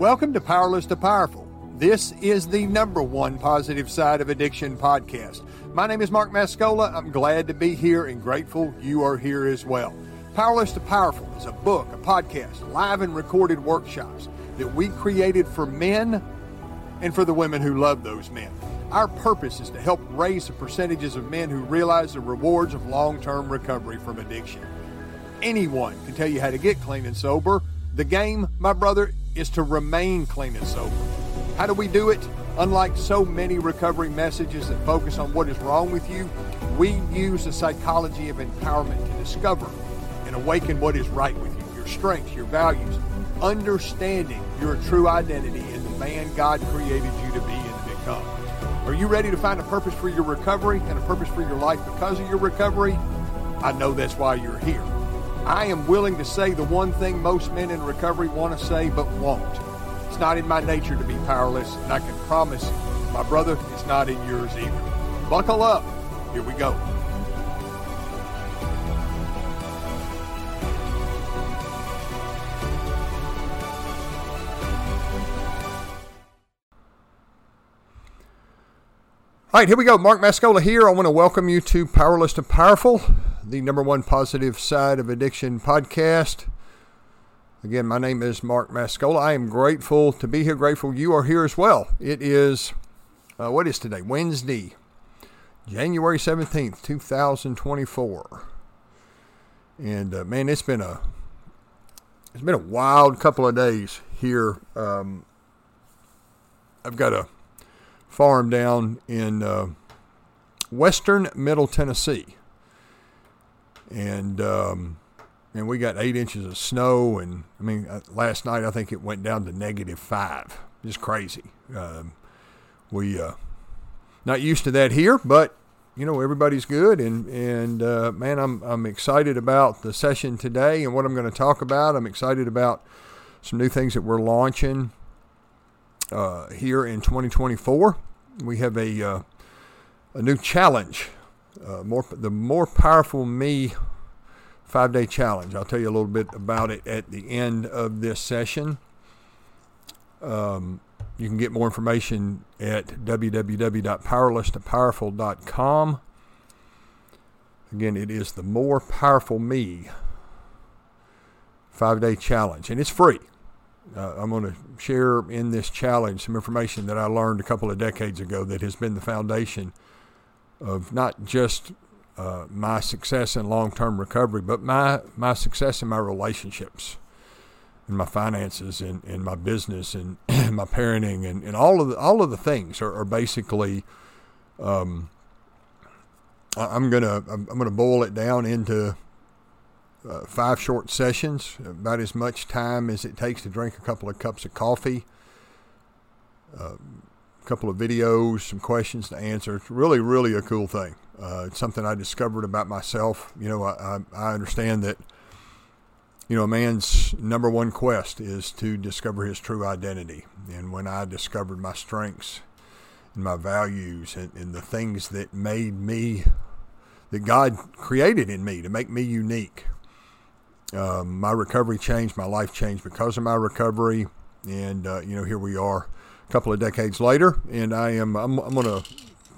Welcome to Powerless to Powerful. This is the number one positive side of addiction podcast. My name is Mark Mascola. I'm glad to be here and grateful you are here as well. Powerless to Powerful is a book, a podcast, live and recorded workshops that we created for men and for the women who love those men. Our purpose is to help raise the percentages of men who realize the rewards of long term recovery from addiction. Anyone can tell you how to get clean and sober. The game, my brother, is to remain clean and sober. How do we do it? Unlike so many recovery messages that focus on what is wrong with you, we use the psychology of empowerment to discover and awaken what is right with you, your strengths, your values, understanding your true identity and the man God created you to be and to become. Are you ready to find a purpose for your recovery and a purpose for your life because of your recovery? I know that's why you're here. I am willing to say the one thing most men in recovery want to say but won't. It's not in my nature to be powerless, and I can promise my brother it's not in yours either. Buckle up. Here we go. All right, here we go. Mark Mascola here. I want to welcome you to Powerless to Powerful, the number one positive side of addiction podcast. Again, my name is Mark Mascola. I am grateful to be here, grateful you are here as well. It is, uh, what is today? Wednesday, January 17th, 2024. And uh, man, it's been a it's been a wild couple of days here. Um, I've got a farm down in uh, western Middle Tennessee, and um, and we got eight inches of snow. And I mean, uh, last night I think it went down to negative five. Just crazy. Um, we uh, not used to that here, but you know everybody's good. And and uh, man, I'm I'm excited about the session today and what I'm going to talk about. I'm excited about some new things that we're launching uh, here in 2024. We have a uh, a new challenge, uh, more the more powerful me five day challenge. I'll tell you a little bit about it at the end of this session. Um, you can get more information at www.powerlesstopowerful.com. Again, it is the More Powerful Me five day challenge, and it's free. Uh, I'm going to share in this challenge some information that I learned a couple of decades ago that has been the foundation of not just uh, my success in long-term recovery, but my my success in my relationships, and my finances, and, in my business, and my parenting, and, and all of the, all of the things are, are basically. Um, I'm gonna I'm gonna boil it down into uh, five short sessions, about as much time as it takes to drink a couple of cups of coffee, a couple of videos, some questions to answer. It's really, really a cool thing. Uh, it's something I discovered about myself. You know, I, I, I understand that, you know, a man's number one quest is to discover his true identity. And when I discovered my strengths and my values and, and the things that made me, that God created in me to make me unique, um, my recovery changed, my life changed because of my recovery, and uh, you know here we are, couple of decades later, and I am I'm, I'm going to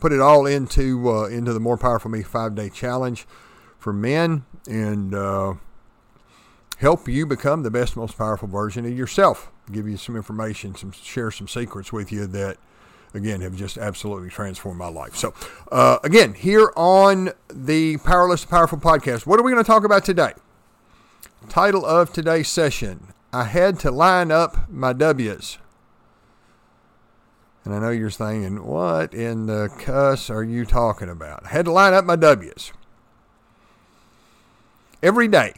put it all into uh, into the more powerful me five day challenge for men and uh, help you become the best, most powerful version of yourself. Give you some information, some share some secrets with you that again have just absolutely transformed my life. So, uh, again, here on the Powerless Powerful podcast, what are we going to talk about today? Title of today's session I had to line up my W's. And I know you're saying, what in the cuss are you talking about? I had to line up my W's. Every day,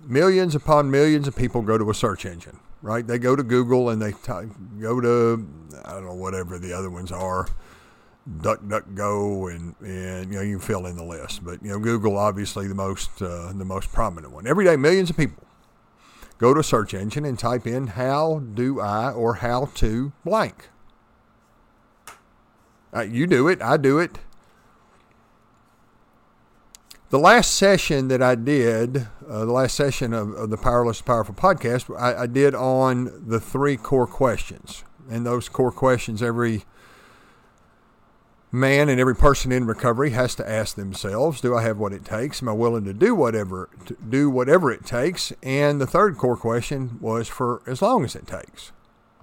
millions upon millions of people go to a search engine, right? They go to Google and they type, go to, I don't know, whatever the other ones are. DuckDuckGo, and and you know you fill in the list. But you know Google obviously the most uh, the most prominent one. Every day, millions of people go to a search engine and type in "How do I" or "How to blank." Uh, you do it. I do it. the last session that I did, uh, the last session of, of the Powerless Powerful podcast, I, I did on the three core questions. And those core questions, every man and every person in recovery has to ask themselves do i have what it takes am i willing to do whatever to do whatever it takes and the third core question was for as long as it takes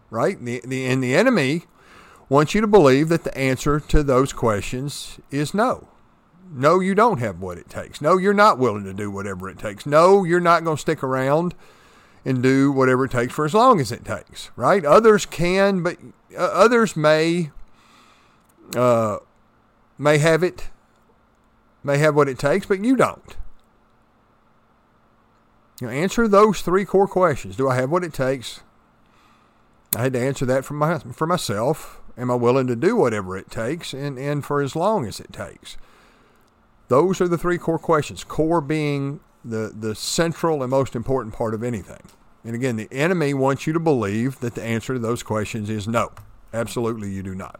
right the, the, and the enemy wants you to believe that the answer to those questions is no no you don't have what it takes no you're not willing to do whatever it takes no you're not going to stick around and do whatever it takes for as long as it takes right others can but uh, others may uh, may have it, may have what it takes, but you don't. You know, answer those three core questions. Do I have what it takes? I had to answer that for my for myself. Am I willing to do whatever it takes and, and for as long as it takes? Those are the three core questions. Core being the, the central and most important part of anything. And again, the enemy wants you to believe that the answer to those questions is no. Absolutely, you do not.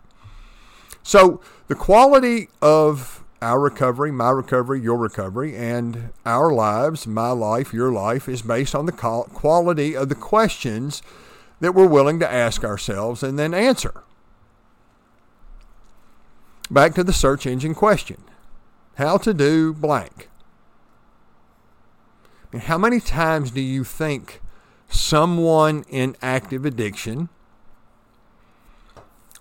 So the quality of our recovery, my recovery, your recovery, and our lives, my life, your life, is based on the quality of the questions that we're willing to ask ourselves and then answer. Back to the search engine question How to do blank? How many times do you think someone in active addiction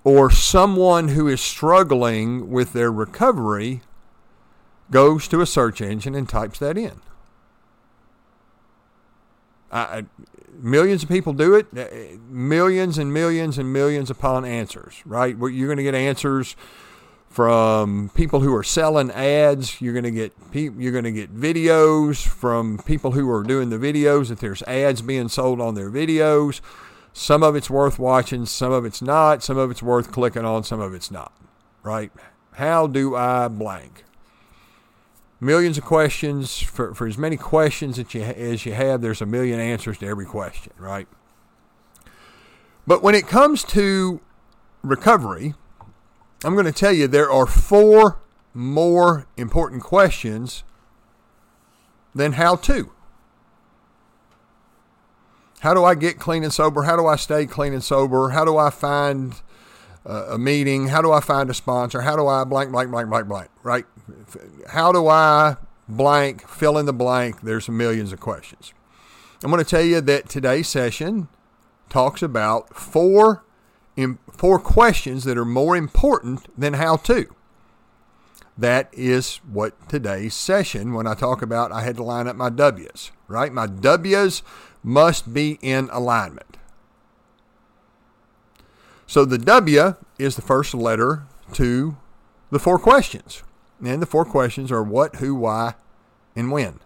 or someone who is struggling with their recovery goes to a search engine and types that in. I, millions of people do it. Uh, millions and millions and millions upon answers, right? You're going to get answers from people who are selling ads. You're going to get you're going to get videos from people who are doing the videos If there's ads being sold on their videos. Some of it's worth watching, some of it's not, some of it's worth clicking on, some of it's not. Right? How do I blank? Millions of questions. For, for as many questions that you, as you have, there's a million answers to every question, right? But when it comes to recovery, I'm going to tell you there are four more important questions than how to. How do I get clean and sober? How do I stay clean and sober? How do I find uh, a meeting? How do I find a sponsor? How do I blank, blank, blank, blank, blank, right? How do I blank, fill in the blank? There's millions of questions. I'm going to tell you that today's session talks about four, four questions that are more important than how to. That is what today's session, when I talk about I had to line up my W's, right? My W's must be in alignment. So the W is the first letter to the four questions. And the four questions are what, who, why, and when.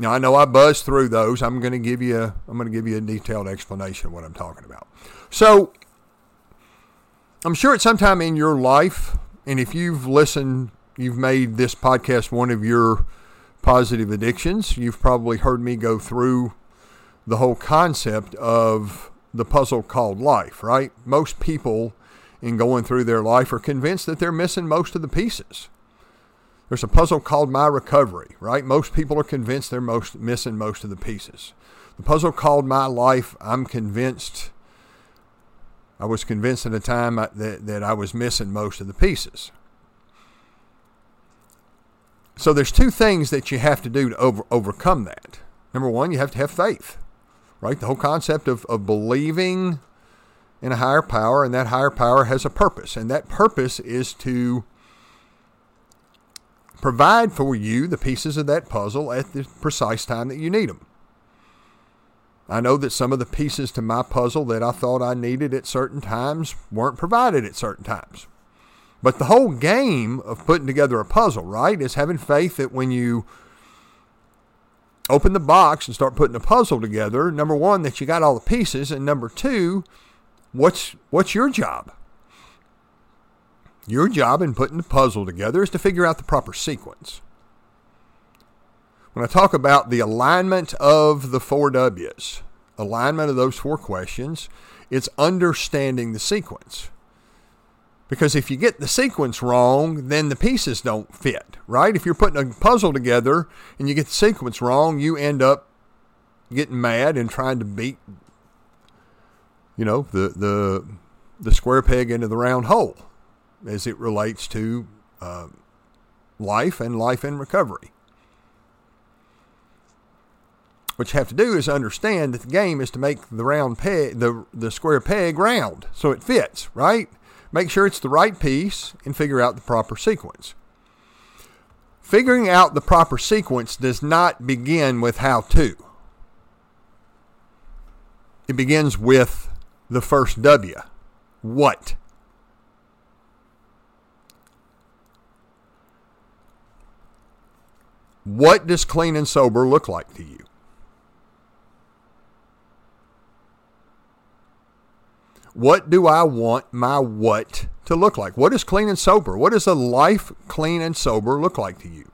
Now I know I buzzed through those. I'm going to give you I'm going to give you a detailed explanation of what I'm talking about. So I'm sure at some time in your life, and if you've listened, you've made this podcast one of your positive addictions, you've probably heard me go through the whole concept of the puzzle called life, right? Most people in going through their life are convinced that they're missing most of the pieces. There's a puzzle called my recovery, right? Most people are convinced they're most missing most of the pieces. The puzzle called my life, I'm convinced I was convinced at a time that, that I was missing most of the pieces. So there's two things that you have to do to over, overcome that. Number one, you have to have faith, right? The whole concept of, of believing in a higher power, and that higher power has a purpose, and that purpose is to provide for you the pieces of that puzzle at the precise time that you need them. I know that some of the pieces to my puzzle that I thought I needed at certain times weren't provided at certain times. But the whole game of putting together a puzzle, right, is having faith that when you open the box and start putting the puzzle together, number one, that you got all the pieces, and number two, what's what's your job? Your job in putting the puzzle together is to figure out the proper sequence. When I talk about the alignment of the four W's, alignment of those four questions, it's understanding the sequence. Because if you get the sequence wrong, then the pieces don't fit, right? If you're putting a puzzle together and you get the sequence wrong, you end up getting mad and trying to beat, you know, the the the square peg into the round hole, as it relates to uh, life and life in recovery. What you have to do is understand that the game is to make the round peg, the the square peg, round, so it fits, right? Make sure it's the right piece and figure out the proper sequence. Figuring out the proper sequence does not begin with how to. It begins with the first W. What? What does clean and sober look like to you? What do I want my what to look like? What is clean and sober? What does a life clean and sober look like to you?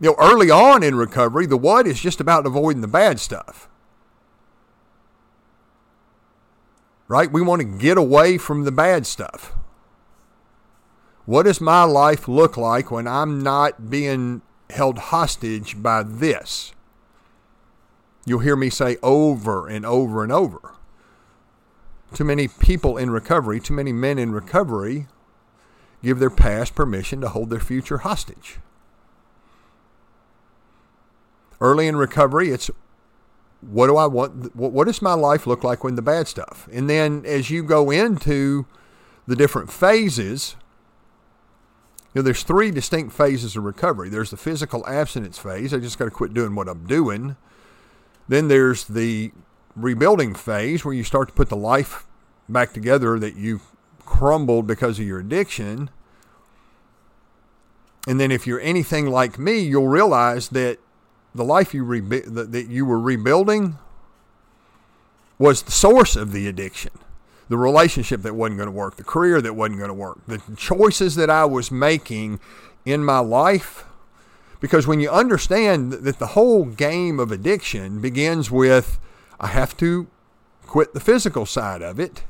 You know, early on in recovery, the what is just about avoiding the bad stuff. Right? We want to get away from the bad stuff. What does my life look like when I'm not being held hostage by this? You'll hear me say over and over and over too many people in recovery, too many men in recovery give their past permission to hold their future hostage. Early in recovery, it's what do I want? What does my life look like when the bad stuff? And then as you go into the different phases, you know, there's three distinct phases of recovery. There's the physical abstinence phase. I just got to quit doing what I'm doing. Then there's the rebuilding phase where you start to put the life back together that you crumbled because of your addiction. And then if you're anything like me, you'll realize that the life you rebu- that you were rebuilding was the source of the addiction. The relationship that wasn't going to work, the career that wasn't going to work, the choices that I was making in my life. Because when you understand that the whole game of addiction begins with I have to quit the physical side of it.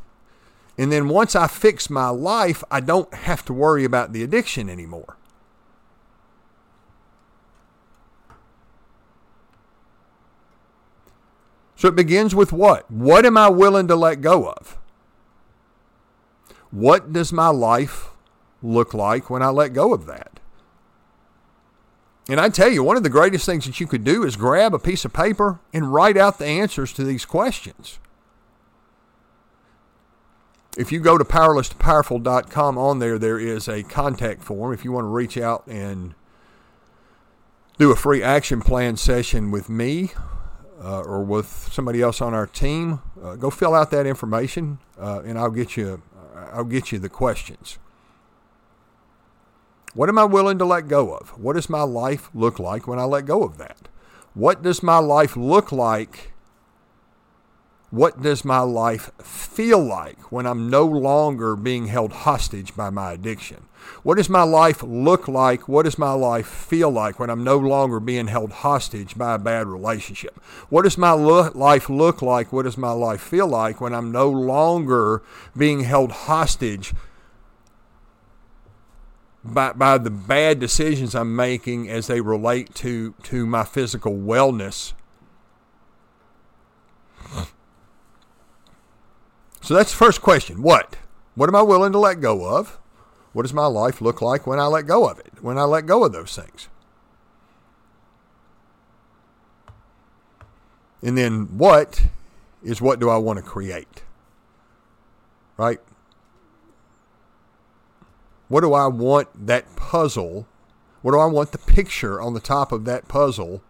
And then once I fix my life, I don't have to worry about the addiction anymore. So it begins with what? What am I willing to let go of? What does my life look like when I let go of that? And I tell you, one of the greatest things that you could do is grab a piece of paper and write out the answers to these questions. If you go to powerless2powerful.com on there, there is a contact form if you want to reach out and do a free action plan session with me uh, or with somebody else on our team. Uh, go fill out that information, uh, and I'll get you. I'll get you the questions. What am I willing to let go of? What does my life look like when I let go of that? What does my life look like? What does my life feel like when I'm no longer being held hostage by my addiction? What does my life look like? What does my life feel like when I'm no longer being held hostage by a bad relationship? What does my lo- life look like? What does my life feel like when I'm no longer being held hostage by, by the bad decisions I'm making as they relate to, to my physical wellness. So that's the first question. What? What am I willing to let go of? What does my life look like when I let go of it? When I let go of those things? And then what is what do I want to create? Right? What do I want that puzzle? What do I want the picture on the top of that puzzle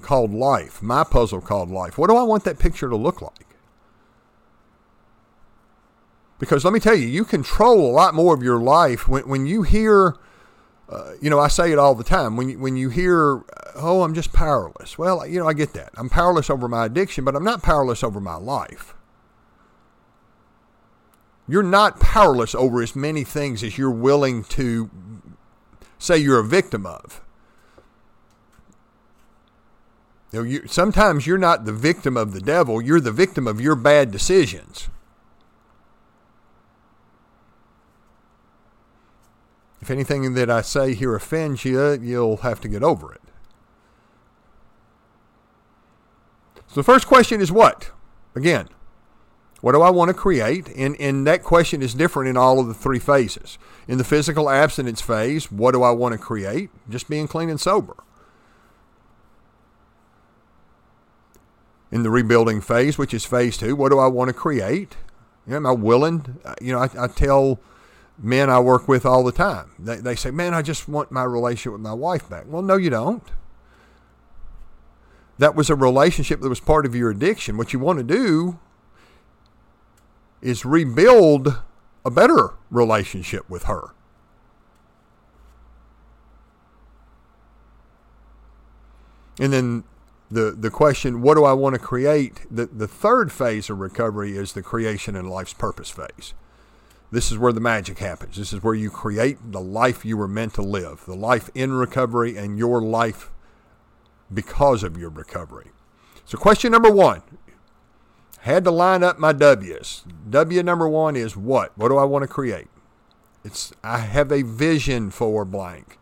called life? My puzzle called life. What do I want that picture to look like? Because let me tell you, you control a lot more of your life when, when you hear, uh, you know, I say it all the time. When you, when you hear, oh, I'm just powerless. Well, you know, I get that. I'm powerless over my addiction, but I'm not powerless over my life. You're not powerless over as many things as you're willing to say you're a victim of. You know, you, sometimes you're not the victim of the devil, you're the victim of your bad decisions. If anything that I say here offends you, you'll have to get over it. So the first question is what? Again, what do I want to create? And, and that question is different in all of the three phases. In the physical abstinence phase, what do I want to create? Just being clean and sober. In the rebuilding phase, which is phase two, what do I want to create? You know, am I willing? You know, I, I tell men I work with all the time. They, they say, man, I just want my relationship with my wife back. Well, no, you don't. That was a relationship that was part of your addiction. What you want to do is rebuild a better relationship with her. And then the, the question, what do I want to create? The, the third phase of recovery is the creation and life's purpose phase. This is where the magic happens. This is where you create the life you were meant to live, the life in recovery and your life because of your recovery. So, question number one had to line up my W's. W number one is what? What do I want to create? It's I have a vision for blank.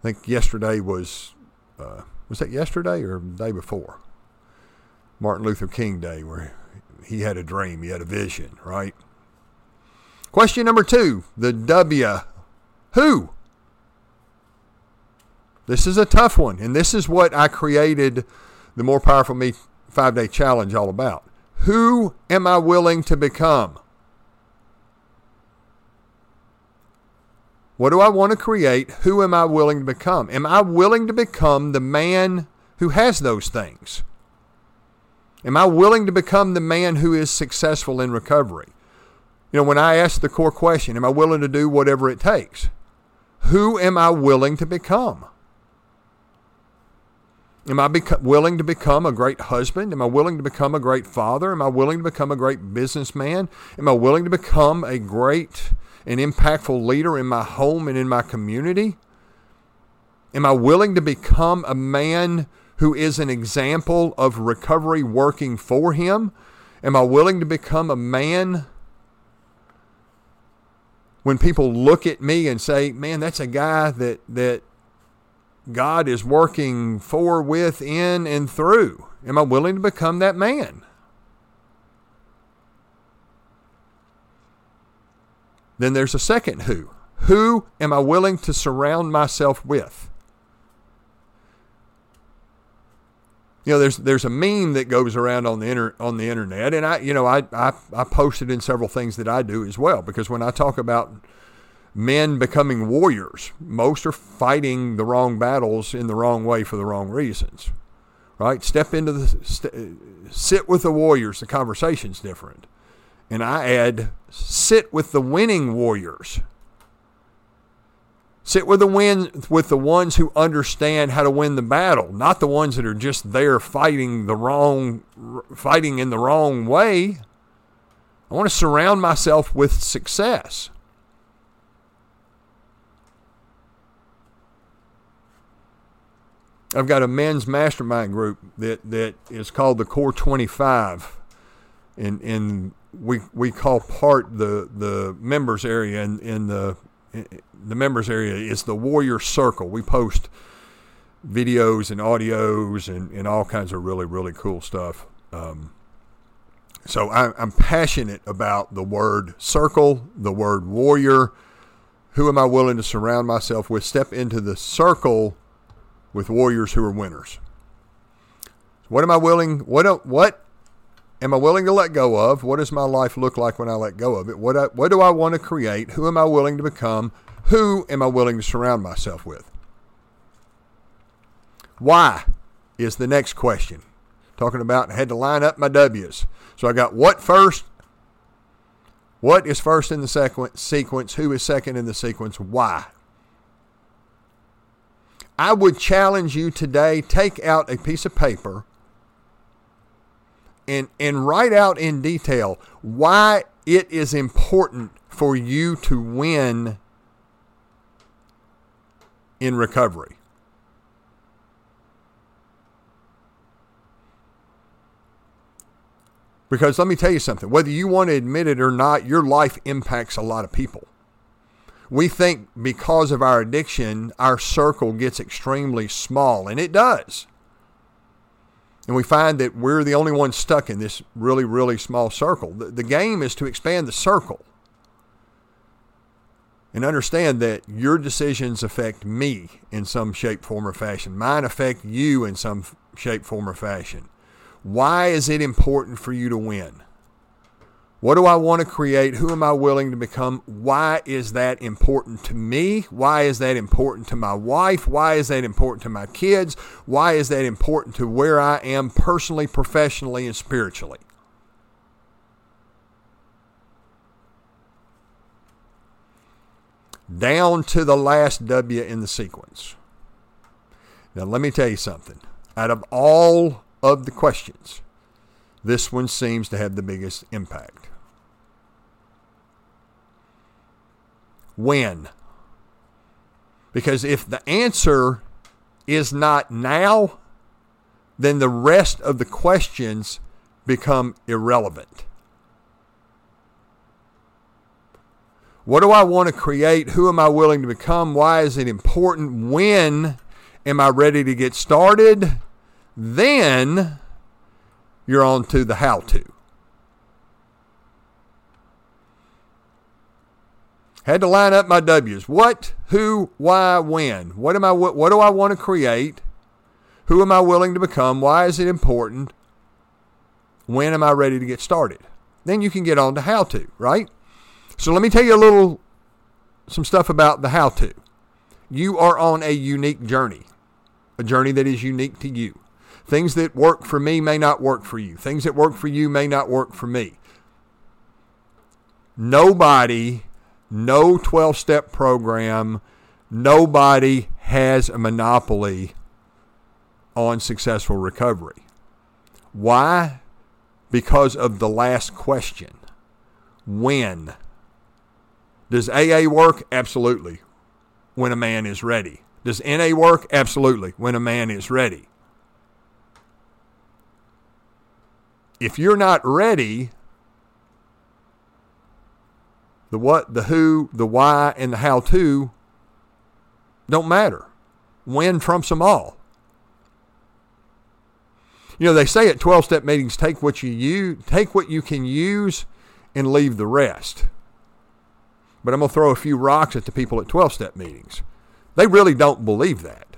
I think yesterday was uh, was that yesterday or the day before? Martin Luther King Day, where he had a dream, he had a vision, right? Question number two, the W. Who? This is a tough one, and this is what I created the More Powerful Me five day challenge all about. Who am I willing to become? What do I want to create? Who am I willing to become? Am I willing to become the man who has those things? Am I willing to become the man who is successful in recovery? You know, when I ask the core question, am I willing to do whatever it takes? Who am I willing to become? Am I bec- willing to become a great husband? Am I willing to become a great father? Am I willing to become a great businessman? Am I willing to become a great and impactful leader in my home and in my community? Am I willing to become a man who is an example of recovery working for him? Am I willing to become a man when people look at me and say, "Man, that's a guy that that God is working for, with, in, and through"? Am I willing to become that man? Then there's a second who. Who am I willing to surround myself with? You know, there's there's a meme that goes around on the inter, on the internet, and I, you know, I, I I posted in several things that I do as well because when I talk about men becoming warriors, most are fighting the wrong battles in the wrong way for the wrong reasons, right? Step into the st- sit with the warriors. The conversation's different, and I add sit with the winning warriors Sit with the win with the ones who understand how to win the battle, not the ones that are just there fighting the wrong fighting in the wrong way. I want to surround myself with success. I've got a men's mastermind group that, that is called the Core 25. And, and we, we call part the, the members area in, in the the members area is the Warrior Circle. We post videos and audios and, and all kinds of really, really cool stuff. Um, so I, I'm passionate about the word circle, the word warrior. Who am I willing to surround myself with? Step into the circle with warriors who are winners. What am I willing? What what am I willing to let go of? What does my life look like when I let go of it? What, I, what do I want to create? Who am I willing to become? Who am I willing to surround myself with? Why is the next question. Talking about I had to line up my W's. So I got what first? What is first in the sequence? Who is second in the sequence? Why? I would challenge you today take out a piece of paper and, and write out in detail why it is important for you to win in recovery. Because let me tell you something whether you want to admit it or not, your life impacts a lot of people. we think because of our addiction, our circle gets extremely small, and it does. And we find that we're the only ones stuck in this really, really small circle. The, the game is to expand the circle and understand that your decisions affect me in some shape, form, or fashion. Mine affect you in some shape, form, or fashion. Why is it important for you to win? What do I want to create? Who am I willing to become? Why is that important to me? Why is that important to my wife? Why is that important to my kids? Why is that important to where I am personally, professionally, and spiritually? Down to the last W in the sequence. Now, let me tell you something. Out of all of the questions, this one seems to have the biggest impact. When. Because if the answer is not now, then the rest of the questions become irrelevant. What do I want to create? Who am I willing to become? Why is it important? When am I ready to get started? Then you're on to the how to. Had to line up my W's. What, who, why, when? What am I what, do I want to create? Who am I willing to become? Why is it important? When am I ready to get started? Then you can get on to how to, right? So let me tell you a little some stuff about the how to. You are on a unique journey. A journey that is unique to you. Things that work for me may not work for you. Things that work for you may not work for me. Nobody no 12 step program. Nobody has a monopoly on successful recovery. Why? Because of the last question when? Does AA work? Absolutely. When a man is ready. Does NA work? Absolutely. When a man is ready. If you're not ready, the what, the who, the why, and the how to don't matter. When trumps them all. You know, they say at 12 step meetings, take what you use, take what you can use and leave the rest. But I'm going to throw a few rocks at the people at 12 step meetings. They really don't believe that.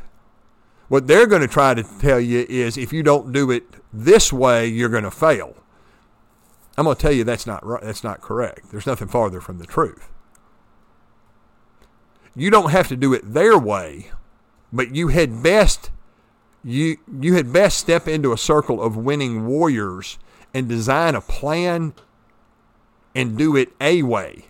What they're going to try to tell you is if you don't do it this way, you're going to fail. I'm going to tell you that's not right. That's not correct. There's nothing farther from the truth. You don't have to do it their way, but you had best you you had best step into a circle of winning warriors and design a plan and do it a way.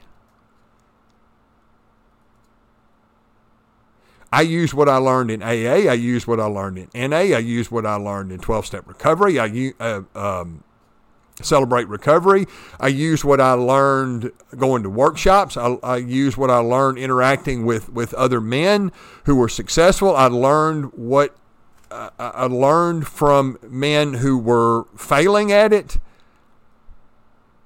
I use what I learned in AA. I use what I learned in NA. I use what I learned in 12 step recovery. I uh, um, celebrate recovery. I use what I learned going to workshops. I, I use what I learned interacting with, with other men who were successful. I learned what uh, I learned from men who were failing at it.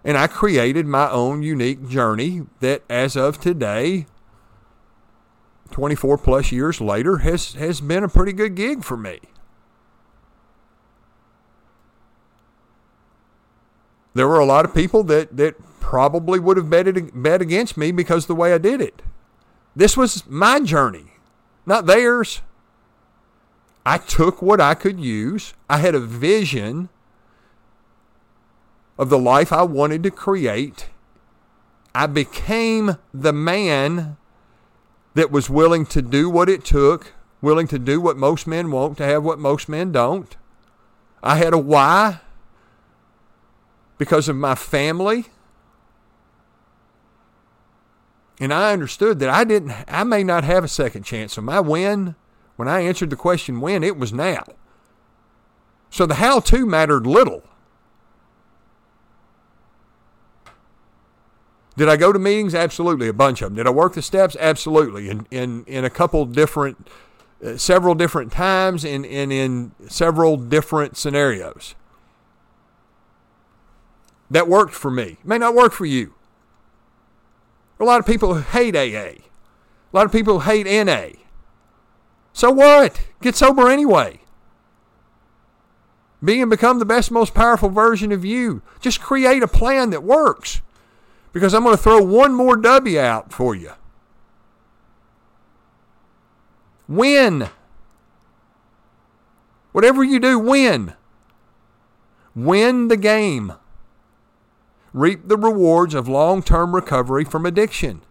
And I created my own unique journey that, as of today, 24 plus years later, has, has been a pretty good gig for me. There were a lot of people that, that probably would have betted, bet against me because the way I did it. This was my journey, not theirs. I took what I could use. I had a vision of the life I wanted to create. I became the man that was willing to do what it took, willing to do what most men won't, to have what most men don't. I had a why because of my family. And I understood that I didn't, I may not have a second chance. So my win, when I answered the question when, it was now. So the how to mattered little. Did I go to meetings? Absolutely, a bunch of them. Did I work the steps? Absolutely, in in in a couple different, uh, several different times, and in, in in several different scenarios that worked for me. May not work for you. A lot of people hate AA. A lot of people hate NA. So what? Get sober anyway. Be and become the best, most powerful version of you. Just create a plan that works. Because I'm going to throw one more W out for you. Win. Whatever you do, win. Win the game. Reap the rewards of long term recovery from addiction.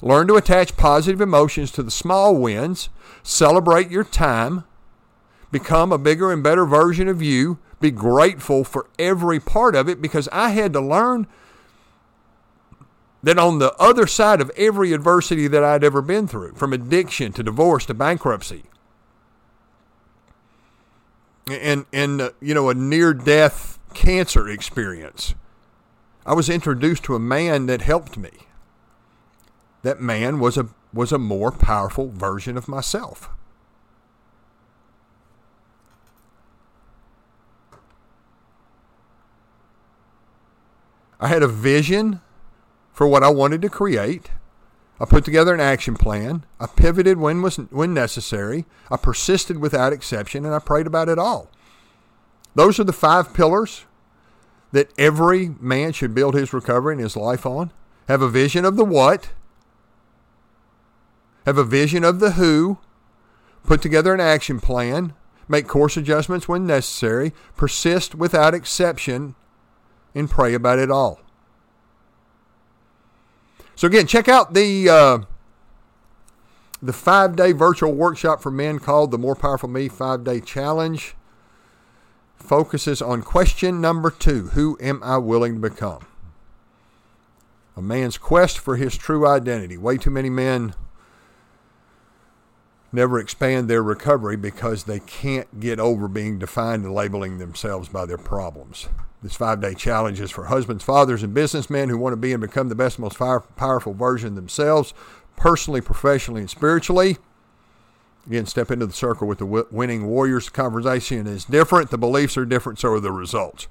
Learn to attach positive emotions to the small wins. Celebrate your time. Become a bigger and better version of you. Be grateful for every part of it because I had to learn that on the other side of every adversity that I'd ever been through, from addiction to divorce to bankruptcy, and and uh, you know a near death cancer experience, I was introduced to a man that helped me. That man was a was a more powerful version of myself. I had a vision for what I wanted to create. I put together an action plan. I pivoted when was when necessary. I persisted without exception and I prayed about it all. Those are the five pillars that every man should build his recovery and his life on. Have a vision of the what, have a vision of the who, put together an action plan, make course adjustments when necessary, persist without exception, and pray about it all. So again, check out the uh, the five day virtual workshop for men called the More Powerful Me Five Day Challenge. Focuses on question number two: Who am I willing to become? A man's quest for his true identity. Way too many men never expand their recovery because they can't get over being defined and labeling themselves by their problems. This five day challenge is for husbands, fathers, and businessmen who want to be and become the best, most powerful version themselves, personally, professionally, and spiritually. Again, step into the circle with the winning warriors. Conversation is different, the beliefs are different, so are the results.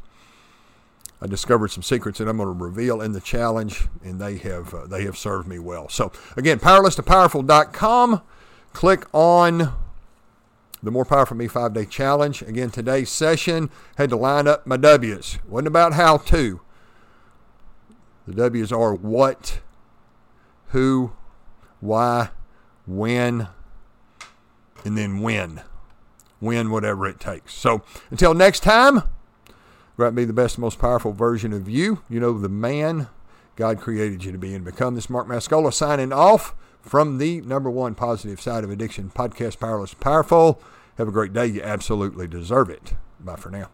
I discovered some secrets that I'm going to reveal in the challenge, and they have uh, they have served me well. So again, powerless2powerful.com. Click on the More Powerful Me five day challenge. Again, today's session had to line up my W's. wasn't about how to. The W's are what, who, why, when, and then win. Win whatever it takes. So until next time, right, be the best, most powerful version of you. You know, the man God created you to be and become. This Mark Mascola signing off from the number one positive side of addiction podcast, Powerless Powerful. Have a great day. You absolutely deserve it. Bye for now.